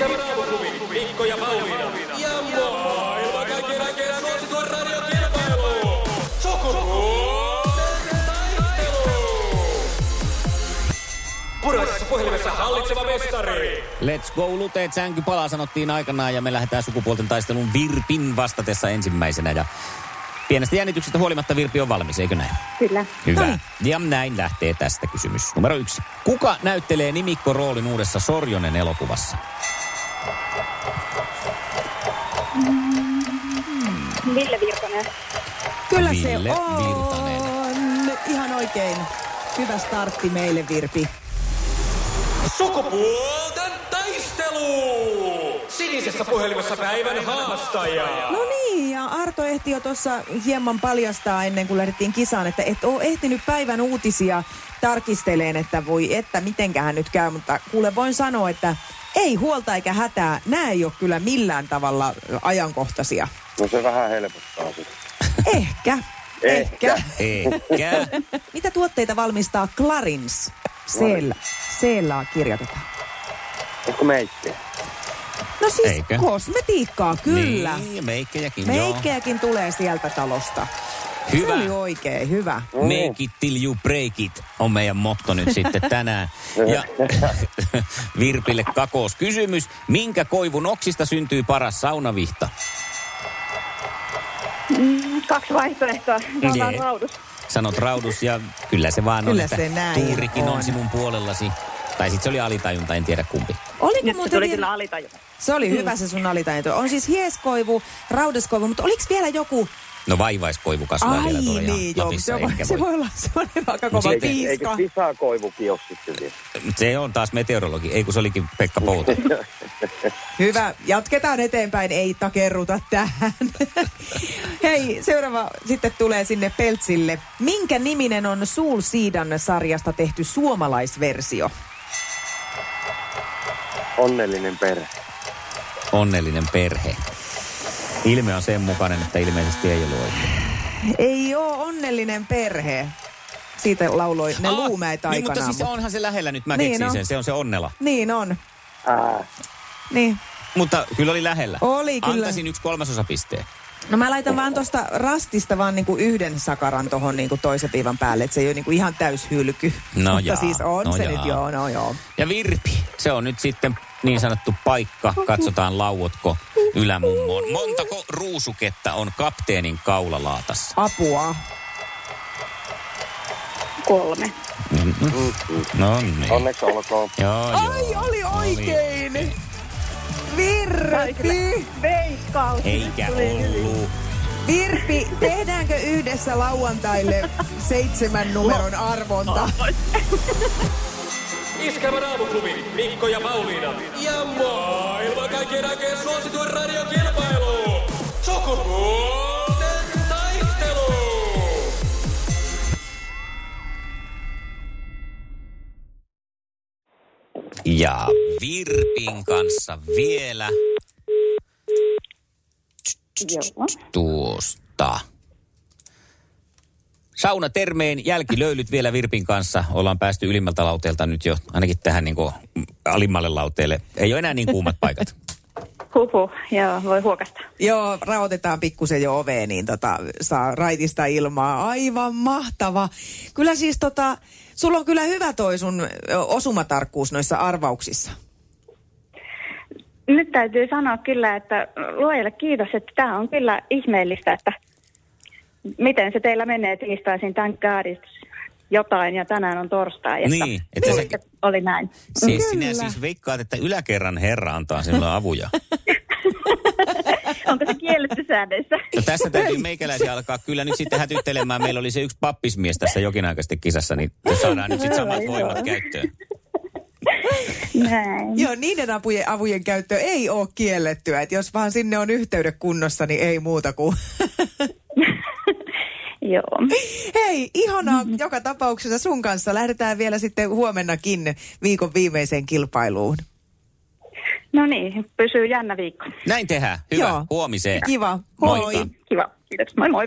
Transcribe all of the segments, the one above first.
Iskävä raamuklubi, Mikko ja Pauliina. Ja maailman kaikkien aikeen suosituen radiokilpailu. Sukupuolten taistelu. Puraisessa puhelimessa hallitseva mestari. Let's go luteet sänky palaa sanottiin aikanaan ja me lähdetään sukupuolten taistelun Virpin vastatessa ensimmäisenä. Ja pienestä jännityksestä huolimatta Virpi on valmis, eikö näin? Kyllä. Hyvä. Ja näin lähtee tästä kysymys. Numero yksi. Kuka näyttelee nimikko-roolin uudessa Sorjonen elokuvassa? Ville Virtanen. Kyllä Ville se on. Virtanen. Ihan oikein. Hyvä startti meille, Virpi. Sukupuolten taistelu. Sinisessä puhelimessa päivän haastaja. No niin, ja Arto ehti jo tuossa hieman paljastaa ennen kuin lähdettiin kisaan, että et ole ehtinyt päivän uutisia tarkisteleen, että voi että mitenkähän nyt käy, mutta kuule voin sanoa, että ei huolta eikä hätää, nämä ei ole kyllä millään tavalla ajankohtaisia. No se vähän helpottaa sitten. Ehkä. Ehkä. Ehkä. Mitä tuotteita valmistaa Clarins? Siellä, siellä kirjoitetaan. Onko meikkiä? No siis Eikö? kosmetiikkaa, kyllä. Niin, meikkejäkin, joo. Meikkejäkin tulee sieltä talosta. Hyvä. Se oli oikein hyvä. Make it till you break it on meidän motto nyt sitten tänään. Ja Virpille kakos kysymys. Minkä koivun oksista syntyy paras saunavihta? Mm, kaksi vaihtoehtoa. Sanotaan Jee. raudus. Sanot raudus ja kyllä se vaan on, Kyllä että se näin tuurikin on. on. sinun puolellasi. Tai sitten se oli alitajunta, en tiedä kumpi. Oliko Nyt se muuten tuli vielä... kyllä alitaju. Se oli hyvä se sun alitaito. On siis hieskoivu, raudaskoivu, mutta oliko vielä joku... No vaivaiskoivu kasvaa Ai vielä tuolla niin, joo, se, voi, se voi. olla semmoinen aika kova sitten- Eikö piiska. sisäkoivukin ole sitten vielä? Se on taas meteorologi, ei kun se olikin Pekka Pouta. Hyvä, jatketaan eteenpäin, ei takerruta tähän. Hei, seuraava sitten tulee sinne Peltsille. Minkä niminen on Soul Siidan sarjasta tehty suomalaisversio? Onnellinen perhe. Onnellinen perhe. Ilme on sen mukainen, että ilmeisesti ei ollut oikein. Ei ole onnellinen perhe. Siitä lauloi ne Ah, luumäet niin, mutta aikanaan. siis onhan se lähellä nyt, mä Niin keksin on. sen, se on se onnela. Niin on. Ää, Niin. Mutta kyllä oli lähellä. Oli kyllä. Antaisin yksi kolmasosa pisteen. No mä laitan vaan tosta rastista vaan niinku yhden sakaran tohon niinku toisen viivan päälle, että se ei ole niinku ihan täys hylky. No Mutta jaa, siis on no se jaa. nyt joo, no joo. Ja Virpi, se on nyt sitten niin sanottu paikka. Katsotaan lauotko ylämummoon. Montako ruusuketta on kapteenin kaulalaatassa? Apua. Kolme. No niin. onneksi olkoon. Joo, Ai, joo. oli oikein! Virpi! Veikkaus. Eikä ollut. Virpi, tehdäänkö yhdessä lauantaille seitsemän numeron arvonta? Iskävä raamuklubi, Mikko ja Pauliina. Ja maailman kaikkien aikeen suosituen radiokilpailu. Sukupuolten taistelu. Ja Virpin kanssa vielä Joo. tuosta. Sauna termeen jälkilöylyt vielä Virpin kanssa. Ollaan päästy ylimmältä lauteelta nyt jo ainakin tähän niin kuin alimmalle lauteelle. Ei ole enää niin kuumat paikat. Huhu, joo, voi huokasta. Joo, raotetaan pikkusen jo oveen, niin tota, saa raitista ilmaa. Aivan mahtava. Kyllä siis tota, sulla on kyllä hyvä toi sun osumatarkkuus noissa arvauksissa. Nyt täytyy sanoa kyllä, että luojalle kiitos, että tämä on kyllä ihmeellistä, että miten se teillä menee tiistaisin tämän God jotain ja tänään on torstai. Että Niin, että se- oli näin. Siis sinä siis veikkaat, että yläkerran herra antaa sinulle avuja. Onko se kielletty säännöissä? No tässä täytyy meikäläisiä alkaa kyllä nyt sitten hätyttelemään. Meillä oli se yksi pappismies tässä jokin aika sitten kisassa, niin saadaan nyt sitten samat voimat käyttöön. Näin. Joo, niiden apujen, avujen käyttö ei ole kiellettyä. Että jos vaan sinne on yhteydet kunnossa, niin ei muuta kuin... Joo. Hei, ihanaa joka tapauksessa sun kanssa. Lähdetään vielä sitten huomennakin viikon viimeiseen kilpailuun. No niin, pysyy jännä viikko. Näin tehdään. Hyvä. Joo. Huomiseen. Kiva. Moi. Moikka. Kiva. Kiitos. Moi moi.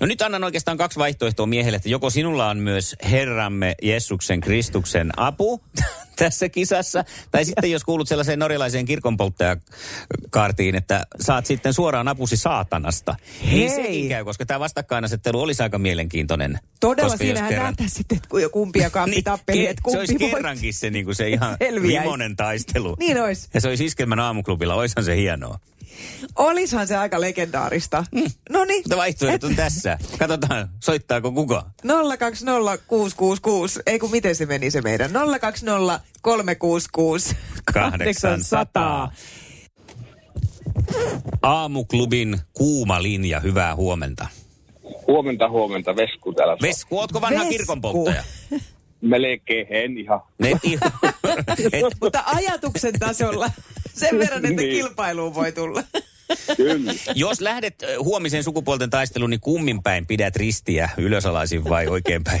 No nyt annan oikeastaan kaksi vaihtoehtoa miehelle, että joko sinulla on myös Herramme Jessuksen Kristuksen apu, tässä kisassa. Tai sitten jos kuulut sellaiseen norjalaiseen kirkonpolttajakaartiin, että saat sitten suoraan apusi saatanasta. Niin Hei. sekin käy, koska tämä vastakkainasettelu olisi aika mielenkiintoinen. Todella siinähän kerran- nähdään sitten, että ku- kumpia kaappi tappeli, ke- että se olisi kumpi voitti. kerrankin se, niin kuin se ihan vimonen taistelu. Niin olisi. Ja se olisi iskelmän aamuklubilla, oishan se hienoa. Olishan se aika legendaarista. No niin. Mutta vaihtoehdot on tässä. Katsotaan, soittaako kuka. 020666, ei kun miten se meni se meidän, 020366 800. Aamuklubin kuuma linja, hyvää huomenta. Huomenta, huomenta. Vesku täällä. Vesku, ootko vanha Vesku. kirkonpolttaja? Melkein en ihan. Et, et, Mutta ajatuksen tasolla sen verran, että Niin. kilpailuun voi tulla. Kyllä. jos lähdet huomisen sukupuolten taisteluun, niin kummin päin pidät ristiä, ylösalaisin vai oikeinpäin?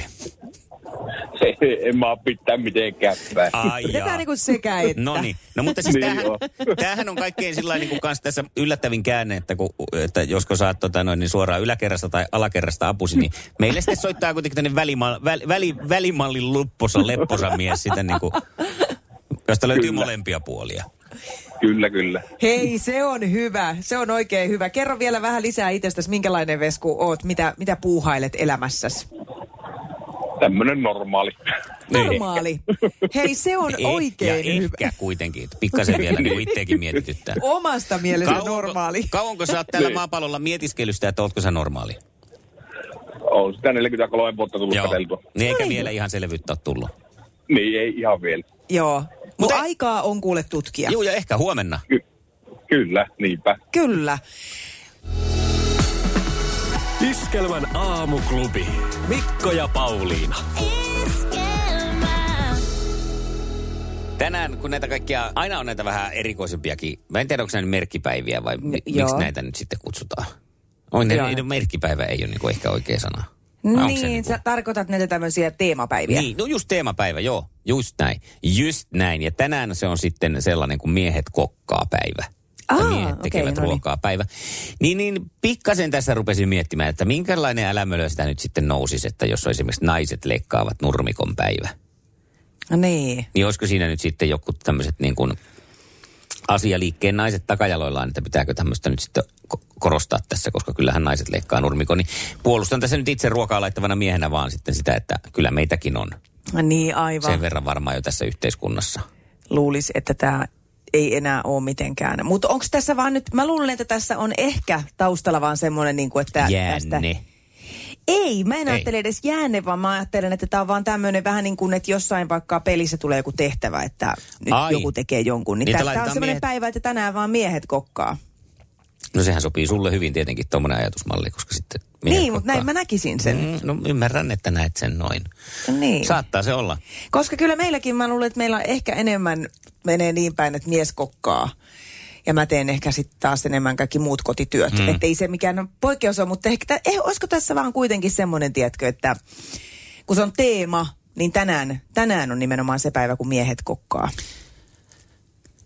Se, en mä pitää mitenkään päin. Ai. Pidetään niin kuin sekä että. No niin. No mutta siis Niin tämähän, joo. tämähän on kaikkein sillä niin kuin kans tässä yllättävin käänne, että, kun, että josko saat tota noin, niin suoraan yläkerrasta tai alakerrasta apusi, niin meille sitten soittaa kuitenkin tänne välimal, väl, väli, välimallin lupposa, lepposa mies sitä niin kuin, josta löytyy Kyllä. molempia puolia. Kyllä, kyllä. Hei, se on hyvä. Se on oikein hyvä. Kerro vielä vähän lisää itsestäsi, minkälainen Vesku oot, mitä, mitä puuhailet elämässäsi. Tämmönen normaali. Normaali. Hei, se on Eh, oikein ja hyvä. ehkä kuitenkin, pikkasen vielä niin itseäkin mietityttää. Omasta mielestä normaali. Kauanko sä oot tällä Niin. maapallolla mietiskelystä, että ootko sä normaali? On sitä 43 vuotta tullut katseltua. Niin eikä vielä ihan selvyyttä ole tullut. Niin, ei ihan vielä. Joo. Mutta aikaa on kuule tutkia. Joo, ja ehkä huomenna. Ky- kyllä, niinpä. Kyllä. Iskelmän aamuklubi. Mikko ja Pauliina. Tänään, kun näitä kaikkia, aina on näitä vähän erikoisempiakin, mä en tiedä, onko näitä merkkipäiviä vai mi- miksi näitä nyt sitten kutsutaan. On ne, ne, merkkipäivä ei ole niinku ehkä oikea sana. Vai onko se Niin, niinku- sä tarkoitat näitä tämmöisiä teemapäiviä. Niin, no just teemapäivä, joo. Just näin. Just näin. Ja tänään se on sitten sellainen kuin miehet kokkaa päivä. Aa, miehet tekevät no niin. ruokaa päivä. Niin, niin pikkasen tässä rupesin miettimään, että minkälainen älämölö sitä nyt sitten nousisi, että jos esimerkiksi naiset leikkaavat nurmikon päivä. Niin. Niin olisiko siinä nyt sitten joku tämmöiset niin kuin asialiikkeen naiset takajaloillaan, että pitääkö tämmöistä nyt sitten ko- korostaa tässä, koska kyllähän naiset leikkaa nurmikon. Niin puolustan tässä nyt itse ruokaa laittavana miehenä vaan sitten sitä, että kyllä meitäkin on Niin, aivan. sen verran varmaan jo tässä yhteiskunnassa. Luulisi, että tämä ei enää ole mitenkään. Mutta onko tässä vaan nyt, mä luulen, että tässä on ehkä taustalla vaan semmoinen, niin kuin, että tästä... Ei, mä en Ei. ajattele edes jäänne, vaan mä ajattelen, että tämä on vaan tämmöinen vähän niin kuin, että jossain vaikka pelissä tulee joku tehtävä, että nyt Ai. joku tekee jonkun. Niin Niitä tämä on semmoinen miehet- päivä, että tänään vaan miehet kokkaa. No sehän sopii sulle hyvin tietenkin tuommoinen ajatusmalli, koska sitten... Niin, mutta kokkaa. näin mä näkisin sen. Mm, no ymmärrän, että näet sen noin. Niin. Saattaa se olla. Koska kyllä meilläkin mä luulen, että meillä ehkä enemmän menee niin päin, että mies kokkaa. Ja mä teen ehkä sitten taas enemmän kaikki muut kotityöt. Mm. Että ei se mikään poikkeus ole, mutta ehkä, eh, olisiko tässä vaan kuitenkin semmoinen, tiedätkö, että kun se on teema, niin tänään, tänään on nimenomaan se päivä, kun miehet kokkaa.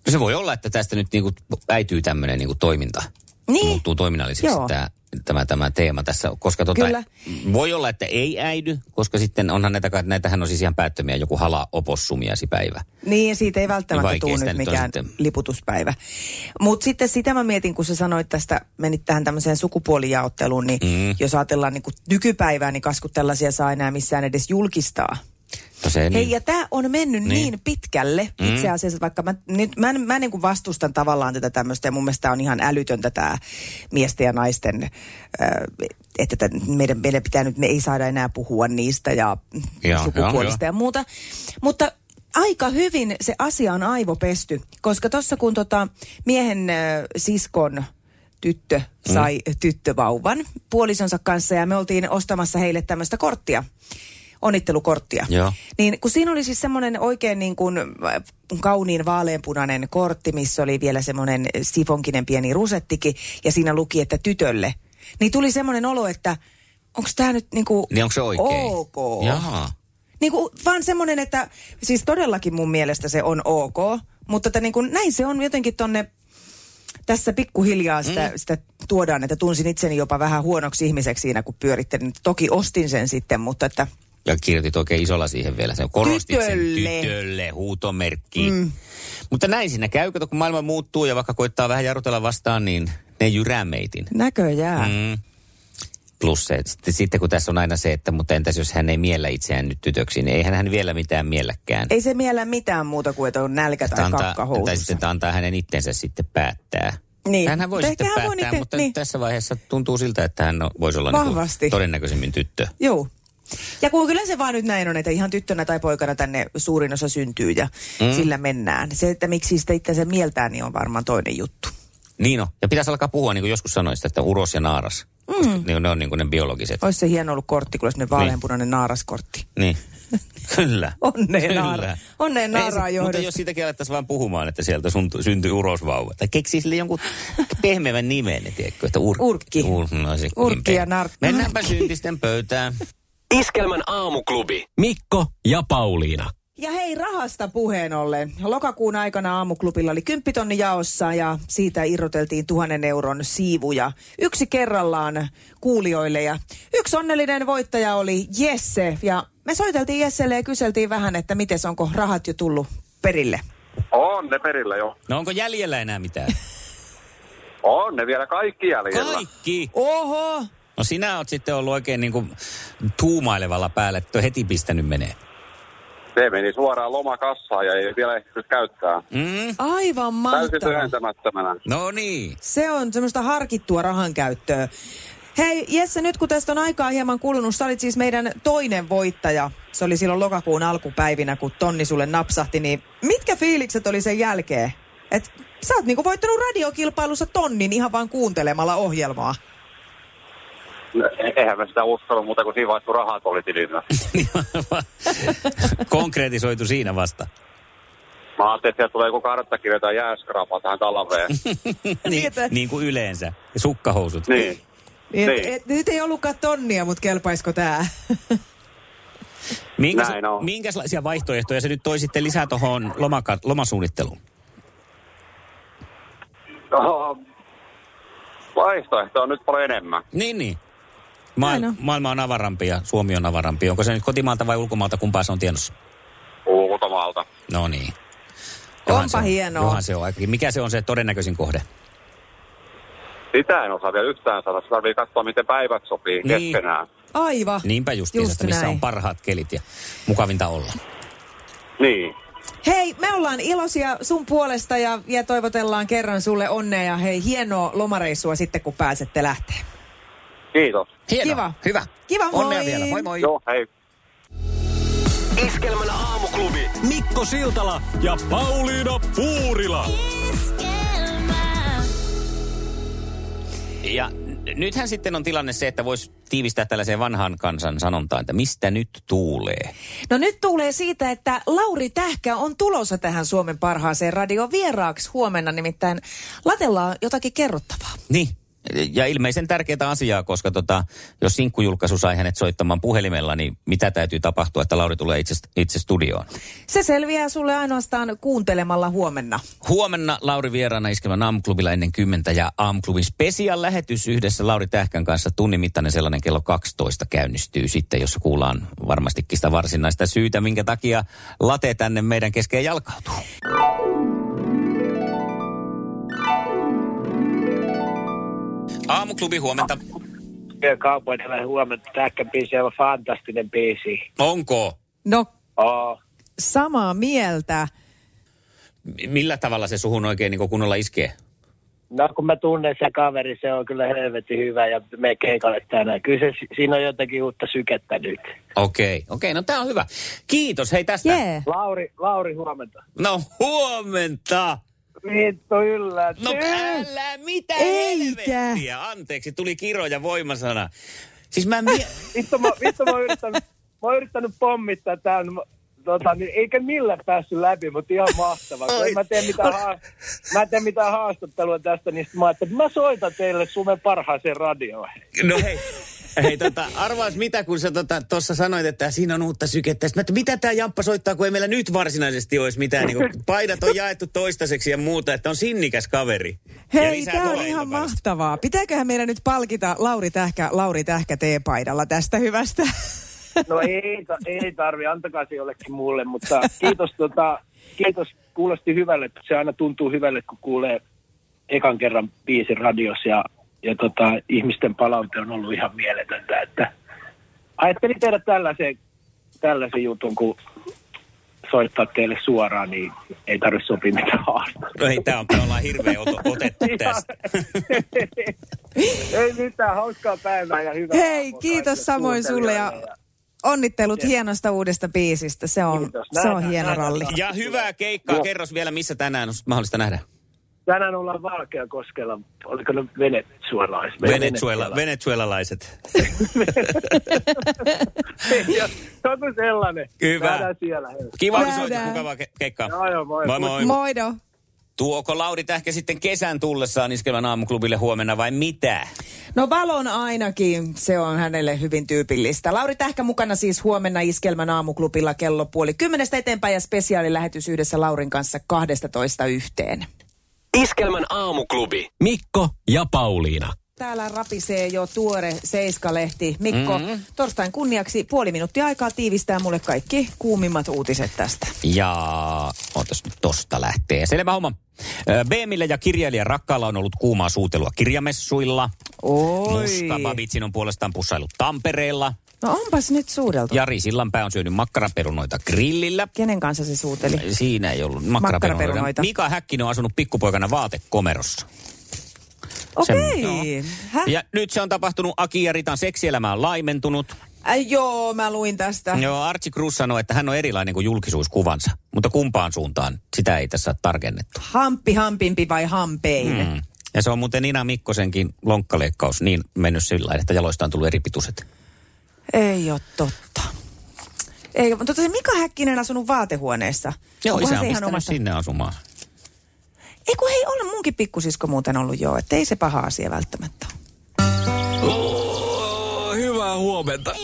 No se voi olla, että tästä nyt niinku äityy tämmöinen niinku toiminta. Niin. Muuttuu toiminnalliseksi tämä, tämä, tämä teema tässä. Koska tota, Kyllä. voi olla, että ei äidy, koska sitten onhan näitä, näitähän on siis ihan päättömiä joku hala opossumiasipäivä. Niin, ja siitä ei välttämättä Niin tule nyt mikään sitten. liputuspäivä. Mutta sitten sitä mä mietin, kun sä sanoit tästä, menit tähän tämmöiseen sukupuolijaotteluun, niin mm. jos ajatellaan niin nykypäivää, niin kaskut tällaisia saa enää missään edes julkistaa. No se, Hei, niin. ja tämä on mennyt niin, Niin. pitkälle mm. itse asiassa, vaikka mä, nyt, mä, mä niin kuin vastustan tavallaan tätä tämmöistä, ja mun mielestä on ihan älytöntä tämä miesten ja naisten, äh, että tä, meidän, meidän pitää nyt, me ei saada enää puhua niistä ja Joo, sukupuolista joo, ja muuta. Mutta aika hyvin se asia on aivopesty, koska tuossa kun tota miehen äh, siskon tyttö sai mm. tyttövauvan puolisonsa kanssa ja me oltiin ostamassa heille tämmöistä korttia, onnittelukorttia. Joo. Niin kun siinä oli siis semmoinen oikein niin kuin äh, kauniin vaaleanpunainen kortti, missä oli vielä semmoinen sifonkinen pieni rusettikin ja siinä luki, että tytölle. Niin tuli semmoinen olo, että onko tämä nyt niin kuin Niin onko se oikein? ok? Jaa. Niin kuin vaan semmoinen, että siis todellakin mun mielestä se on ok, mutta että niin kuin näin se on jotenkin tonne tässä pikkuhiljaa sitä, mm. sitä tuodaan, että tunsin itseni jopa vähän huonoksi ihmiseksi siinä, kun pyörittelin. Toki ostin sen sitten, mutta että Ja kirjoitit oikein isolla siihen vielä. Se korostit Tytölle. sen tytölle, huutomerkki. Mm. Mutta näin siinä käy, kato, kun maailma muuttuu ja vaikka koittaa vähän jarrutella vastaan, niin ne jyrää meitin. Näköjään. Mm. Plus se, että sitten, sitten kun tässä on aina se, että mutta entäs jos hän ei miellä itseään nyt tytöksi, niin eihän hän vielä mitään mielläkään. Ei se miellä mitään muuta kuin, että on nälkä Että tai antaa, kakka tai sitten että antaa hänen itsensä sitten päättää. Niin. Hänhän voi sitten päättää, voi itse- mutta niin. tässä vaiheessa tuntuu siltä, että hän on- voisi olla Vahvasti. niin todennäköisemmin tyttö. Joo. Ja kun kyllä se vaan nyt näin on, että ihan tyttönä tai poikana tänne suurin osa syntyy ja mm. sillä mennään. Se, että miksi sitä itse mieltää, niin on varmaan toinen juttu. Niin on. Ja pitäisi alkaa puhua, niin kuin joskus sanoisit, että uros ja naaras. Mm. Koska ne, ne on niin kuin ne biologiset. Olisi se hieno ollut kortti, kun olisi semmoinen vaaleanpunainen naaraskortti. Niin. Kyllä. Onneen naara. Onneen naaraa johdosta. Mutta jos siitäkin alettaisiin vaan puhumaan, että sieltä sun, syntyy urosvauva. Tai keksii sille jonkun pehmeävän nimen, niin tiedätkö, että ur, Urkki. Ur, no, se Urkki ja nar- Mennäänpä syntisten pöytään. Iskelmän aamuklubi. Mikko ja Pauliina. Ja hei, rahasta puheen ollen. Lokakuun aikana aamuklubilla oli kymppitonni jaossa ja siitä irroteltiin tuhannen euron siivuja. Yksi kerrallaan kuulijoille ja yksi onnellinen voittaja oli Jesse. Ja me soiteltiin Jesselle ja kyseltiin vähän, että miten onko rahat jo tullut perille. On ne perillä jo. No onko jäljellä enää mitään? On ne vielä kaikki jäljellä. Kaikki. Oho! No sinä oot sitten ollut oikein niin kuin tuumailevalla päällä, että on heti pistänyt menee. Se meni suoraan lomakassaan ja ei vielä ehtinyt käyttää. Mm? Aivan Täysin mahtavaa. tyhjentämättömänä. No niin. Se on semmoista harkittua rahan käyttöä. Hei Jesse, nyt kun tästä on aikaa hieman kulunut, sä olit siis meidän toinen voittaja. Se oli silloin lokakuun alkupäivinä, kun tonni sulle napsahti, niin mitkä fiilikset oli sen jälkeen? Et sä oot niinku voittanut radiokilpailussa tonnin ihan vaan kuuntelemalla ohjelmaa. Eihän me sitä uskonut muuta kuin siinä vaiheessa, kun rahat oli tilillä. Konkretisoitu siinä vasta. Mä ajattelin, että tulee joku karttakirja tai jääskrapa tähän talveen. niin, että- niin kuin yleensä. Ja sukkahousut. niin. Niin, et, Niin. et, nyt ei ollutkaan tonnia, mutta kelpaisiko tää? Minkäs, Näin on. minkälaisia vaihtoehtoja se nyt toi sitten lisää tuohon lomaka- lomasuunnitteluun? Oh, vaihtoehto on nyt paljon enemmän. Niin, niin. On. maailma on avarampi ja Suomi on avarampi. Onko se nyt kotimaalta vai ulkomaalta, kumpaa se on tiedossa? Ulkomaalta. No niin. Onpa se on, hienoa. Johan se on. aika- Mikä se on se todennäköisin kohde? Sitä en osaa vielä yhtään sanoa. Se tarvii katsoa, miten päivät sopii Niin. keskenään. Aivan. Niinpä just, Just just missä näin. on parhaat kelit ja mukavinta olla. Niin. Hei, me ollaan iloisia sun puolesta ja, ja toivotellaan kerran sulle onnea ja hei, hienoa lomareissua sitten, kun pääsette lähteä. Kiitos. Hienoa. Kiva. Hyvä. Kiva, Onnea moi. vielä. Moi moi. Joo, hei. Iskelmän aamuklubi. Mikko Siltala ja Pauliina Puurila. Ja nythän sitten on tilanne se, että voisi tiivistää tällaiseen vanhan kansan sanontaan, että mistä nyt tuulee. No nyt tulee siitä, että Lauri Tähkä on tulossa tähän Suomen parhaaseen radio vieraaksi huomenna, nimittäin latellaan jotakin kerrottavaa. Niin. Ja ilmeisen tärkeää asiaa, koska tota, jos sinkkujulkaisu sai hänet soittamaan puhelimella, niin mitä täytyy tapahtua, että Lauri tulee itse, itse studioon? Se selviää sulle ainoastaan kuuntelemalla huomenna. Huomenna Lauri vieraana iskelmän aamuklubilla ennen kymmentä ja aamuklubin special lähetys yhdessä Lauri Tähkän kanssa. Tunnin mittainen sellainen kello 12 käynnistyy sitten, jossa kuullaan varmastikin sitä varsinaista syytä, minkä takia late tänne meidän keskeen jalkautuu. Aamuklubi huomenta. Ja kaupoilla huomenta. Tähkän biisi on fantastinen biisi. Onko? No, Oh. samaa mieltä. M- Millä tavalla se suhun oikein niin kunnolla iskee? No kun mä tunnen sen kaveri, se on kyllä helvetin hyvä ja me keikalle tänään. Kyllä se, siinä on jotakin uutta sykettä nyt. Okei, okei, no tää on hyvä. Kiitos hei tästä. Yeah. Lauri, Lauri huomenta. No huomenta. Vittu yllä. No älä, mitä Eikä. helvettiä. Anteeksi, tuli kiro ja voimasana. Siis mä mie- Vittu mä, vittu mä oon yrittänyt, mä oon yrittänyt pommittaa tämän. Tota, niin eikä millään päässyt läpi, mutta ihan mahtavaa. Kun mä teen mitään, haa, mä mitään haastattelua tästä, niin mä ajattelin, että mä soitan teille Suomen parhaaseen radioon. No hei. Hei, tota, arvaas mitä, kun sä tuossa tota, sanoit, että siinä on uutta sykettä. Sitten, mä, että mitä tämä Jamppa soittaa, kun ei meillä nyt varsinaisesti olisi mitään. Niin kuin, paidat on jaettu toistaiseksi ja muuta, että on sinnikäs kaveri. Hei, tämä on ihan mahtavaa. Pitääköhän meidän nyt palkita Lauri Tähkä, Lauri Tähkä teepaidalla tästä hyvästä? No ei, ta- ei tarvi, antakaa se jollekin muulle, mutta kiitos, tota, kiitos, kuulosti hyvälle. Se aina tuntuu hyvälle, kun kuulee ekan kerran biisin radiossa ja, ja tota, ihmisten palaute on ollut ihan mieletöntä, että ajattelin tehdä tällaisen, tällaisen jutun, kun soittaa teille suoraan, niin ei tarvitse sopia mitään haastaa. No ei, tää on, me ollaan hirveän ot- otettu tästä. ei mitään, hauskaa päivää ja hyvää Hei, kiitos samoin sulle ja onnittelut hienosta uudesta biisistä. Se on, Kiitos. se on hieno nähdään. ralli. Ja hyvää keikkaa. Kerros vielä, missä tänään on mahdollista nähdä. Tänään ollaan Valkeakoskella, oliko ne venezuelaiset? Venezuela, venezuelalaiset. Joku sellainen. Hyvä. Nähdään siellä. Kiva, kun soitit. Mukavaa ke- keikkaa. Joo, joo, moi. Moi moi. Moido. Tuoko Lauri Tähkä sitten kesän tullessaan Iskelmän aamuklubille huomenna vai mitä? No valon ainakin, se on hänelle hyvin tyypillistä. Lauri Tähkä mukana siis huomenna Iskelmän aamuklubilla kello puoli kymmenestä eteenpäin ja spesiaalilähetys yhdessä Laurin kanssa 12 yhteen. Iskelmän aamuklubi. Mikko ja Pauliina. Täällä rapisee jo tuore Seiska-lehti. Mikko, mm-hmm. torstain kunniaksi puoli minuuttia aikaa tiivistää mulle kaikki kuumimmat uutiset tästä. Ja ootas nyt tosta lähtee. Selvä homma. Ö, BMillä ja kirjailija Rakkaalla on ollut kuumaa suutelua kirjamessuilla. Oi. Musta Babitsin on puolestaan pussailut Tampereella. No onpas nyt suudeltu. Jari Sillanpää on syönyt makkaraperunoita grillillä. Kenen kanssa se suuteli? Siinä ei ollut makkaraperunoita. Makkaraperunoita. Mika Häkkinen on asunut pikkupoikana vaatekomerossa. Okei. Joo. Häh? Ja nyt se on tapahtunut. Aki ja Ritan seksielämä on laimentunut. Äh, joo, mä luin tästä. Joo, Archie Cruz sanoi, että hän on erilainen kuin julkisuuskuvansa. Mutta kumpaan suuntaan, sitä ei tässä ole tarkennettu. Hamppi hampimpi vai hampein? Mm. Ja se on muuten Nina Mikkosenkin lonkkaleikkaus niin mennyt sillä lailla, että jaloista on tullut eri pituiset. Ei ole totta. Ei, mutta se Mika Häkkinen asunut vaatehuoneessa. Joo, Onkohan isä on pistänyt omasta- sinne asumaan. Ei kun hei, on munkin pikkusisko muuten ollut joo, että ei se paha asia välttämättä ole. Oh, hyvää huomenta.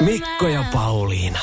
Mikko ja Pauliina.